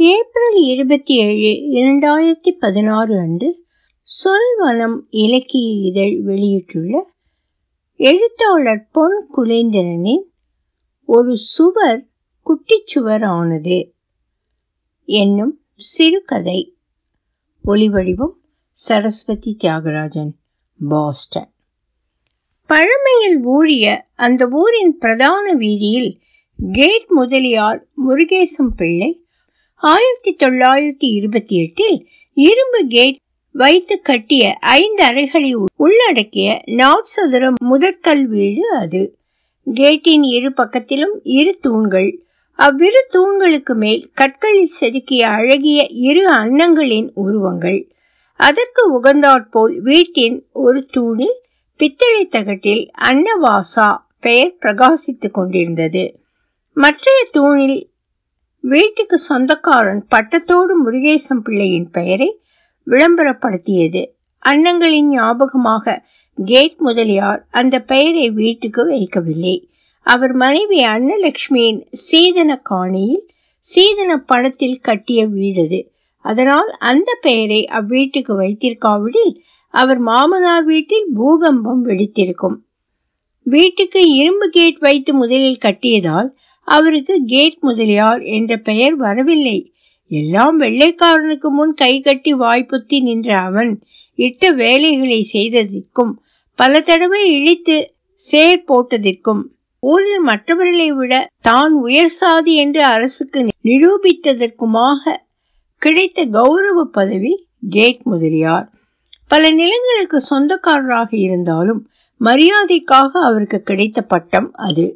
April இருபத்தி ஏழு இரண்டாயிரத்தி பதினாறு அன்று சொல்வனம் இலக்கிய இதழ் வெளியிட்டுள்ள எழுத்தாளர் பொன் குலேந்திரனின் ஒரு சுவர் குட்டிச்சுவர் ஆனது என்னும் சிறுகதை. ஒலிவடிவம் சரஸ்வதி தியாகராஜன் பாஸ்டன். பழமையில் ஊறிய அந்த ஊரின் பிரதான வீதியில் கேட் முதலியார் முருகேசம் பிள்ளை ஆயிரத்தி தொள்ளாயிரத்தி இருபத்தி எட்டில் இரும்பு கேட் வைத்து கட்டிய ஐந்து அறைகளை உள்ளடக்கிய நாட்சதுர முதற்கல் வீடு அது. கேட்டின் இரு பக்கத்திலும் இரு தூண்கள். அவ்விரு தூண்களுக்கு மேல் கற்களில் செதுக்கிய அழகிய இரு அன்னங்களின் உருவங்கள். அதற்கு உகந்தாற்போல் வீட்டின் ஒரு தூணில் பித்தளை தகட்டில் அன்னவாசா பெயர் பிரகாசித்துக் கொண்டிருந்தது. மற்றைய தூணில் வீட்டுக்கு சொந்தக்காரன் பட்டத்தோடு முருகேசம் பிள்ளையின் பெயரை விளம்பரப்படுத்தியது. அன்னங்களின் ஞாபகமாக கேட் முதலியார் அந்த பெயரை வீட்டுக்கு வைக்கவில்லை. அவர் மனைவி அன்னலட்சுமியின் சீதன காணியில் சீதன பணத்தில் கட்டிய வீடது. அதனால் அந்த பெயரை அவ்வீட்டுக்கு வைத்திருக்காவிடில் அவர் மாமனார் வீட்டில் பூகம்பம் வெடித்திருக்கும். வீட்டுக்கு இரும்பு கேட் வைத்து முதலில் கட்டியதால் அவருக்கு கேட் முதலியார் என்ற பெயர் வரவில்லை. எல்லாம் வெள்ளைக்காரனுக்கு முன் கை கட்டி வாய்ப்புத்தி நின்ற அவன் இட்ட வேலைகளை செய்ததற்கும் பல தடவை இழித்து சேர் போட்டதற்கும் ஊரில் மற்றவர்களை விட தான் உயர் சாதி என்று அரசுக்கு நிரூபித்ததற்குமாக கிடைத்த கௌரவ பதவி கேட் முதலியார். பல நிலங்களுக்கு சொந்தக்காரராக இருந்தாலும் மரியாதைக்காக அவருக்கு கிடைத்த பட்டம் அது.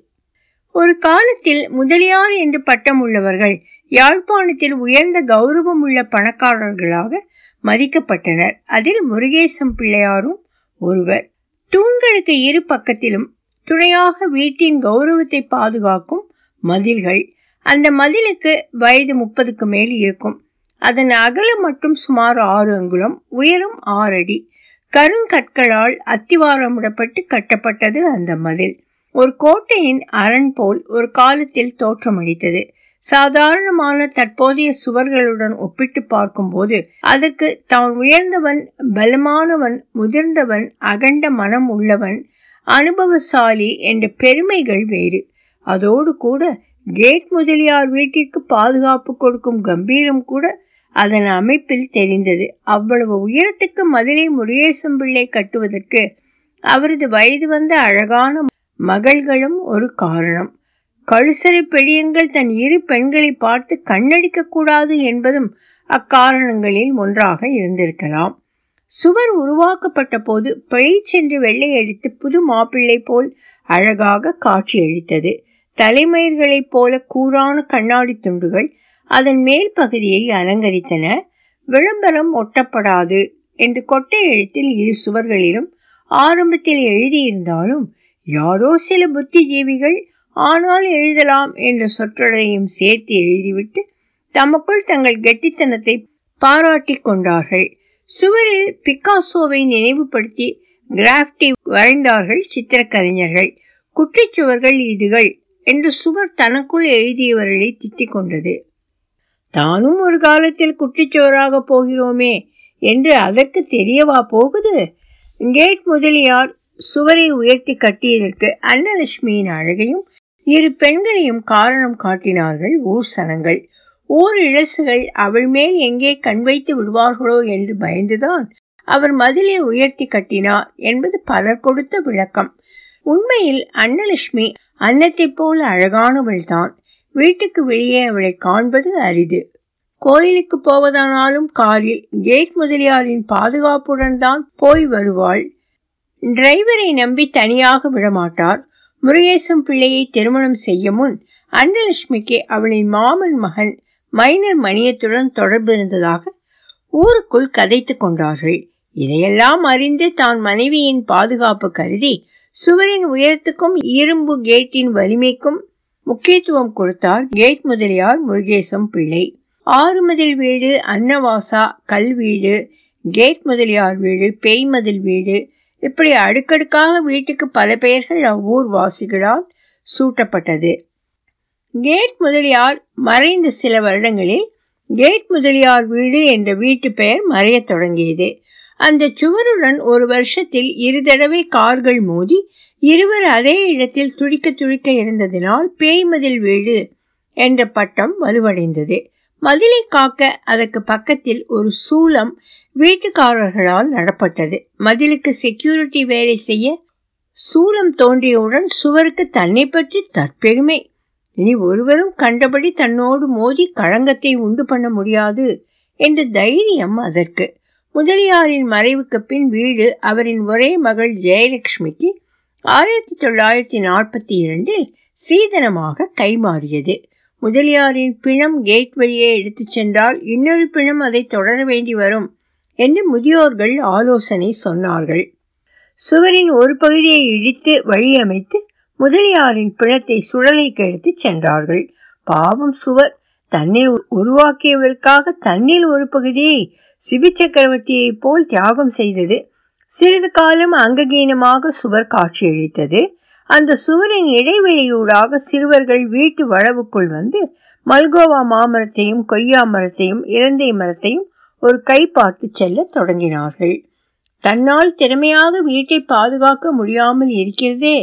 ஒரு காலத்தில் முதலியார் என்று பட்டம் உள்ளவர்கள் யாழ்ப்பாணத்தில் உயர்ந்த கௌரவம் உள்ள பணக்காரர்களாக மதிக்கப்பட்டனர். அதில் முருகேசம் பிள்ளையாரும் ஒருவர். தூண்களுக்கு இரு பக்கத்திலும் துணையாக வீட்டின் கௌரவத்தை பாதுகாக்கும் மதில்கள். அந்த மதிலுக்கு வயது முப்பதுக்கு மேல் இருக்கும். அதன் அகலம் மட்டும் சுமார் ஆறு அங்குலம் உயரம் ஆறடி கருங்கற்களால் அத்திவாரமிடப்பட்டு கட்டப்பட்டது அந்த மதில். ஒரு கோட்டையின் அரண் போல் ஒரு காலத்தில் தோற்றமளித்தது சாதாரணமான தற்போதைய சுவர்களுடன் ஒப்பிட்டு பார்க்கும்போது அதற்கு தான் உயர்ந்தவன் பலமானவன் முதிர்ந்தவன் அகண்ட மனம் உள்ளவன் அனுபவசாலி என்ற பெருமைகள் வேறு. அதோடு கூட கேட் முதலியார் வீட்டிற்கு பாதுகாப்பு கொடுக்கும் கம்பீரம் கூட அதன் அமைப்பில் தெரிந்தது. அவ்வளவு உயரத்துக்கு மதுரை முருகேசம் பிள்ளை கட்டுவதற்கு அவரது வயது வந்த அழகான மகள்களும் ஒரு காரணம். கழுசரை பெடியங்கள் தன் இரு பெண்களை பார்த்து கண்ணடிக்க கூடாது என்பதும் அக்காரணங்களில் ஒன்றாக இருந்திருக்கலாம். சுவர் உருவாக்கப்பட்ட போது பிழை சென்று வெள்ளை அடித்து புது மாப்பிள்ளை போல் அழகாக காட்சியளித்தது தலைமயிர்களைப் போல கூரான கண்ணாடி துண்டுகள் அதன் மேல் பகுதியை அலங்கரித்தன. விளம்பரம் ஒட்டப்படாது என்று கொட்டை எழுத்தில் இரு சுவர்களிலும் ஆரம்பத்தில் எழுதியிருந்தாலும் யாரோ சில புத்திஜீவிகள் ஆனால் எழுதலாம் என்ற சொற்றொடரையும் சேர்த்து எழுதிவிட்டு தமக்குள் தங்கள் கெட்டித்தனத்தை பாராட்டி கொண்டார்கள். சுவரில் பிக்காசோவை நினைவுபடுத்தி கிராஃப்டி வரைந்தார்கள் சித்திரக்கலைஞர்கள். குட்டிச்சுவர்கள் இதுகள் என்று சுவர் தனக்குள் எழுதியவர்களை திட்டிக் கொண்டது. தானும் ஒரு காலத்தில் குட்டிச்சுவராக போகிறோமே என்று அதற்கு தெரியவா போகுது? கேட் முதலியார் சுவரை உயர்த்தி கட்டியதற்கு அன்னலட்சுமியின் அழகையும் இரு பெண்களையும் காரணம் காட்டினார்கள் ஊர் சனங்கள். ஊர் இளசுகள் அவள் மேல் எங்கே கண் வைத்து விடுவார்களோ என்று பயந்துதான் அவர் மதிலை உயர்த்தி கட்டினார் என்பது பலர் கொடுத்த விளக்கம். உண்மையில் அன்னலட்சுமி அன்னத்தைப் போல அழகானவள் தான் வீட்டுக்கு வெளியே அவளை காண்பது அரிது. கோயிலுக்கு போவதானாலும் காரில் கேட் முதலியாரின் பாதுகாப்புடன் தான் போய் வருவாள். டிரைவரை நம்பி தனியாக விடமாட்டார். முருகேசம் பிள்ளையை திருமணம் செய்ய முன் அன்னலட்சுமிக்கு அவளின் மாமன் மகன் மைனர் மணியத்துடன் தொடர்பு இருந்ததாக ஊருக்குள் கதைத்து கொண்டார்கள். இதையெல்லாம் அறிந்து தான் மனைவியின் பாதுகாப்பு கருதி சுவரின் உயரத்துக்கும் இரும்பு கேட்டின் வலிமைக்கும் முக்கியத்துவம் கொடுத்தார் கேட் முதலியார் முருகேசம் பிள்ளை. ஆறுமதில் வீடு அன்னவாசா கல் வீடு கேட் முதலியார் வீடு பேய்மதில் வீடு இப்படி அடுக்கடுக்காக வீட்டுக்கு பல பெயர்கள் அவ்வூர் வாசிகளால் சூட்டப்பட்டது. கேட் முதலியார் மறைந்த சில வருடங்களில் கேட் முதலியார் வீடு என்ற வீட்டு பெயர் மறையத் தொடங்கியது. அந்த சுவருடன் ஒரு வருஷத்தில் இரு தடவை கார்கள் மோதி இருவர் அதே இடத்தில் துடிக்க துடிக்க இருந்ததினால் பேய்மதில் வீடு என்ற பட்டம் வலுவடைந்தது. மதிலை காக்க அதற்கு பக்கத்தில் ஒரு சூலம் வீட்டுக்காரர்களால் நடப்பட்டது. மதிலுக்கு செக்யூரிட்டி வேலை செய்ய சூலம் தோன்றியவுடன் சுவருக்கு தன்னை பற்றி தற்பெருமை. இனி ஒருவரும் கண்டபடி தன்னோடு மோதி களங்கத்தை உண்டு பண்ண முடியாது என்ற தைரியம் அதற்கு. முதலியாரின் மறைவுக்கு பின் வீடு அவரின் ஒரே மகள் ஜெயலட்சுமிக்கு ஆயிரத்தி தொள்ளாயிரத்தி நாற்பத்தி இரண்டில் சீதனமாக கைமாறியது. முதலியாரின் பிணம் கேட் வழியே எடுத்துச் சென்றால் இன்னொரு பிணம் அதை தொடர வேண்டி வரும் என்று முதியோர்கள் ஆலோசனை சொன்னார்கள். சுவரின் ஒரு பகுதியை இடித்து வழியமைத்து முதலியாரின் பிணத்தை சுழலைக்கு எடுத்துச் சென்றார்கள். பாவம் சுவர். தன்னை உருவாக்கியவருக்காக தன்னில் ஒரு பகுதியை சிபி சக்கரவர்த்தியைப் போல் தியாகம் செய்தது. சிறிது காலம் அங்ககீனமாக சுவர் காட்சியளித்தது. அந்த சுவரின் இடைவெளியூடாக சிறுவர்கள் வீட்டு வளவுக்குள் வந்து மல்கோவா மாமரத்தையும் கொய்யா மரத்தையும் இலந்தை மரத்தையும் ஒரு கை பார்த்து செல்ல தொடங்கினார்கள். தன்னால் திறமையாக வீட்டை பாதுகாக்க முடியாமல் இருக்கிறதே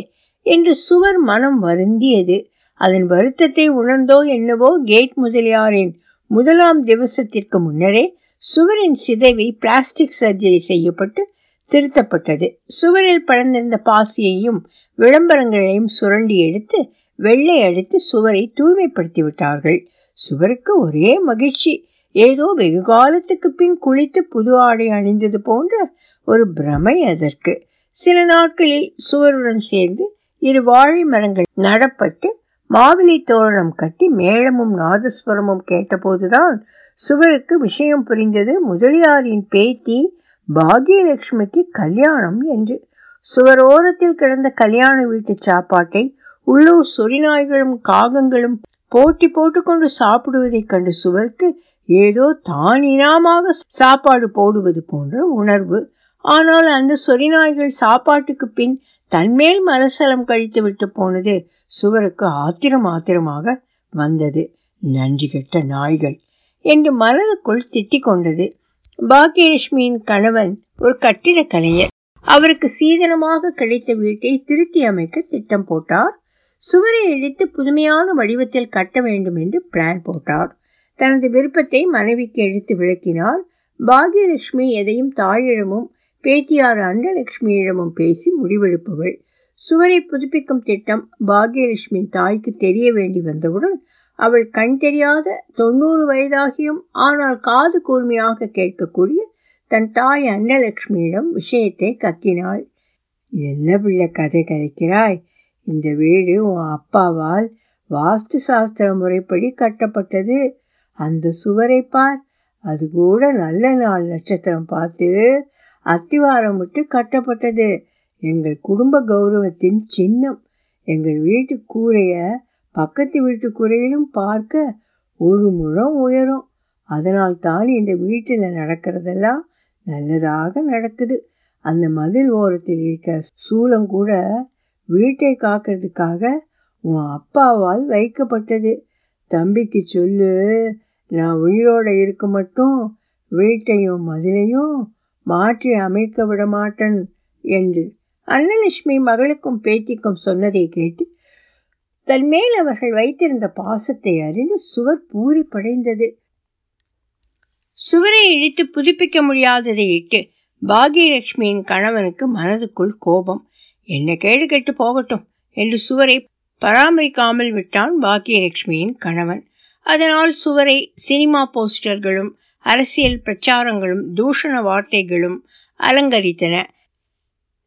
என்று சுவர் மனம் வருந்தியது. அதன் வருத்தத்தை உணர்ந்தோ என்னவோ கேட் முதலியாரின் முதலாம் திவசத்திற்கு முன்னரே சுவரின் சிதைவை பிளாஸ்டிக் சர்ஜரி செய்யப்பட்டு திருத்தப்பட்டது. சுவரில் படர்ந்திருந்த பாசியையும் விளம்பரங்களையும் சுரண்டி எடுத்து வெள்ளை அடித்து சுவரை தூய்மைப்படுத்தி விட்டார்கள். சுவருக்கு ஒரே மகிழ்ச்சி. ஏதோ வெகு காலத்துக்கு பின் குளித்து புது ஆடை அணிந்தது போன்ற ஒரு பிரமை அதற்கு. சில நாட்களில் சுவருடன் சேர்ந்து இரு வாழை மரங்கள் நடப்பட்டு மாவிலை தோரணம் கட்டி மேளமும் நாதஸ்வரமும் கேட்டபோதுதான் சுவருக்கு விஷயம் புரிந்தது. முதலியாரின் பேத்தி பாகியலட்சுமிக்கு கல்யாணம் என்று. சுவரோரத்தில் கிடந்த கல்யாண வீட்டு சாப்பாட்டை உள்ளூர் சொரிநாய்களும் காகங்களும் போட்டி போட்டுக்கொண்டு சாப்பிடுவதைக் கண்டு சுவருக்கு ஏதோ தான் இனாமாக சாப்பாடு போடுவது போன்ற உணர்வு. ஆனால் அந்த சொரிநாய்கள் சாப்பாட்டுக்கு பின் தன்மேல் மலசலம் கழித்து விட்டு போனது சுவருக்கு ஆத்திரம் ஆத்திரமாக வந்தது. நன்றி கெட்ட நாய்கள் என்று மனதுக்குள் திட்டிக் கொண்டது. பாக்கியலட்சுமியின் கணவன் ஒரு கட்டிட கலைஞர் அவருக்கு சீதனமாக கிடைத்த வீட்டை திருத்தி அமைக்க திட்டம் போட்டார். சுவரை இடித்து புதுமையான வடிவத்தில் கட்ட வேண்டும் என்று பிளான் போட்டார். தனது விருப்பத்தை மனைவிக்கு எடுத்து விளக்கினார். பாகியலட்சுமி எதையும் தாயிடமும் பேத்தியார் அண்டலட்சுமியிடமும் பேசி முடிவெடுப்பவள். சுவரை புதுப்பிக்கும் திட்டம் பாகியலட்சுமியின் தாய்க்கு தெரிய வேண்டி வந்தவுடன் அவள் கண் தெரியாத தொண்ணூறு வயதாகியும் ஆனால் காது கூர்மையாக கேட்கக்கூடிய தன் தாய் அன்னலட்சுமியிடம் விஷயத்தை கக்கினாள் என்ன பிள்ளை கதை கதைக்கிறாய்? இந்த வீடு உன் அப்பாவால் வாஸ்து சாஸ்திர முறைப்படி கட்டப்பட்டது. அந்த சுவரை பார். அது கூட நல்ல நாள் நட்சத்திரம் பார்த்து அத்திவாரம் விட்டு கட்டப்பட்டது. எங்கள் குடும்ப கௌரவத்தின் சின்னம். எங்கள் வீட்டு கூரையை பக்கத்து வீட்டு குறையிலும் பார்க்க ஒரு முழம் உயரும். அதனால் தான் இந்த வீட்டில் நடக்கிறதெல்லாம் நல்லதாக நடக்குது. அந்த மதில் ஓரத்தில் இருக்கிற சூளம் கூட வீட்டை காக்கிறதுக்காக உன் அப்பாவால் வைக்கப்பட்டது. தம்பிக்கு சொல்லு நான் உயிரோட இருக்க மட்டும் வீட்டையும் மதிலையும் மாற்றி அமைக்க விட மாட்டேன் என்று அன்னலட்சுமி மகளுக்கும் பேத்திக்கும் சொன்னதை கேட்டு தன்மேல் அவர்கள் வைத்திருந்த பாசத்தை அறிந்து சுவர் பூரி படைந்தது. சுவரை இழுத்து புதுப்பிக்க முடியாததை இட்டு பாகியலட்சுமியின் கணவனுக்கு மனதுக்குள் கோபம். என்ன கேடு கெட்டு போகட்டும் என்று சுவரை பராமரிக்காமல் விட்டான் பாக்கியலட்சுமியின் கணவன். அதனால் சுவரை சினிமா போஸ்டர்களும் அரசியல் பிரச்சாரங்களும் தூஷண வார்த்தைகளும் அலங்கரித்தன.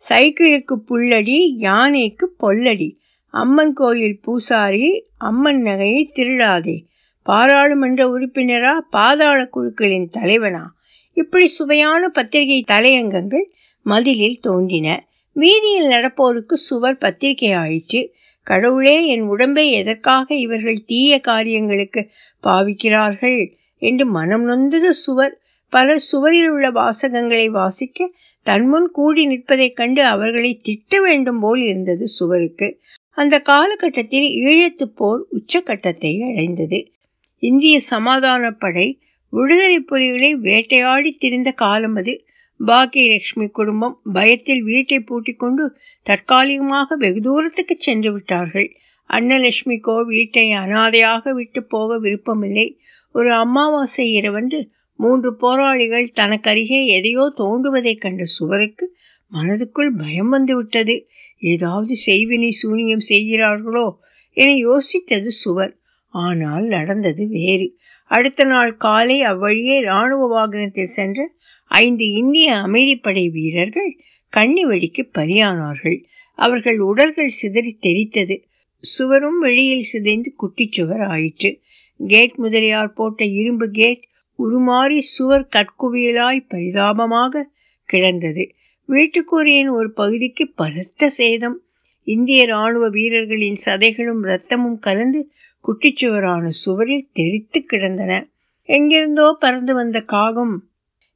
சைக்கிளுக்கு புல்லடி யானைக்கு பொல்லடி அம்மன் கோயில் பூசாரி அம்மன் நகையை திருடாதே. பாராளுமன்ற உறுப்பினரா பாதாள குழுக்களின் தலைவனா? இப்படி சுவையான பத்திரிகை தலையங்கங்கள் மதிலில் தோன்றின. வீதியில் நடப்போருக்கு சுவர் பத்திரிகை ஆயிற்று. கடவுளே என் உடம்பை எதற்காக இவர்கள் தீய காரியங்களுக்கு பாவிக்கிறார்கள் என்று மனம் நொந்தது சுவர். பலர் சுவரில் உள்ள வாசகங்களை வாசிக்க தன்முன் கூடி நிற்பதைக் கண்டு அவர்களை திட்ட வேண்டும் போல் இருந்தது சுவருக்கு. அந்த காலகட்டத்தில் ஈழத்து போர் உச்சக்கட்டத்தை அடைந்தது. இந்திய சமாதான படை விடுதலை புலிகளை வேட்டையாடி திரிந்த காலம் அது. பாக்கியலட்சுமி குடும்பம் பயத்தில் வீட்டை பூட்டிக் கொண்டு தற்காலிகமாக வெகு தூரத்துக்கு சென்று விட்டார்கள். அன்னலட்சுமிக்கோ வீட்டை அனாதையாக விட்டு போக விருப்பமில்லை. ஒரு அமாவாசை இரவன்று மூன்று போராளிகள் தனக்கருகே எதையோ தோண்டுவதைக் கண்ட சுவருக்கு மனதுக்குள் பயம் வந்துவிட்டது ஏதாவது செய்வினை சூனியம் செய்கிறார்களோ என யோசித்தது சுவர். ஆனால் நடந்தது வேறு. அடுத்த நாள் காலை அவ்வழியே இராணுவ வாகனத்தில் சென்ற ஐந்து இந்திய அமைதிப்படை வீரர்கள் கண்ணி வெடிக்கு பலியானார்கள். அவர்கள் உடல்கள் சிதறி தெரித்தது சுவரும் வெளியில் சிதைந்து குட்டிச்சுவர் ஆயிற்று. கேட் முதலியார் போட்ட இரும்பு கேட் உருமாறி சுவர் கற்குவியலாய் பரிதாபமாக கிடந்தது. வீட்டுக்கூரையின் ஒரு பகுதிக்கு பலத்த சேதம். இந்திய ராணுவ வீரர்களின் சதைகளும் இரத்தமும் கலந்து குட்டிச்சுவரான சுவரில் தெரித்து கிடந்தன. எங்கிருந்தோ பறந்து வந்த காகம்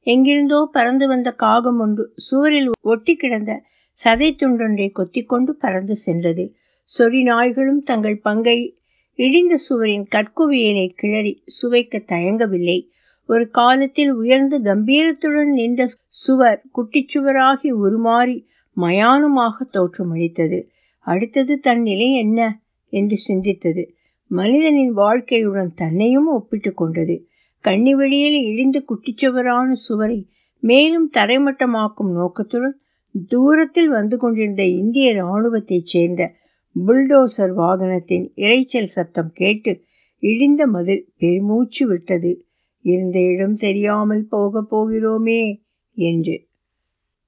எங்கிருந்தோ பறந்து வந்த காகம் ஒன்று சுவரில் ஒட்டி கிடந்த சதை துண்டொன்றை கொத்திக்கொண்டு பறந்து சென்றது. சொறி நாய்களும் தங்கள் பங்கை இடிந்த சுவரின் கற்குவியலை கிளறி சுவைக்க தயங்கவில்லை. ஒரு காலத்தில் உயர்ந்த கம்பீரத்துடன் நின்ற சுவர் குட்டிச்சுவராகி உருமாறி மயானமாக தோற்றமளித்தது அடுத்தது தன் நிலை என்ன? என்று சிந்தித்தது. மனிதனின் வாழ்க்கையுடன் தன்னையும் ஒப்பிட்டு கொண்டது. கண்ணி வெளியில் இடிந்து குட்டிச்சுவரான சுவரை மேலும் தரைமட்டமாக்கும் நோக்கத்துடன் தூரத்தில் வந்து கொண்டிருந்த இந்திய இராணுவத்தைச் சேர்ந்த புல்டோசர் வாகனத்தின் இரைச்சல் சத்தம் கேட்டு இடிந்த மதில் பெருமூச்சு விட்டது. இருந்த இடம் தெரியாமல் போக போகிறோமே என்று.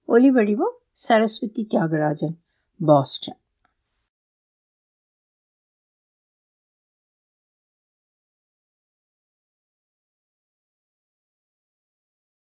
ஒலிவடிவம் சரஸ்வதி தியாகராஜன் பாஸ்டன்.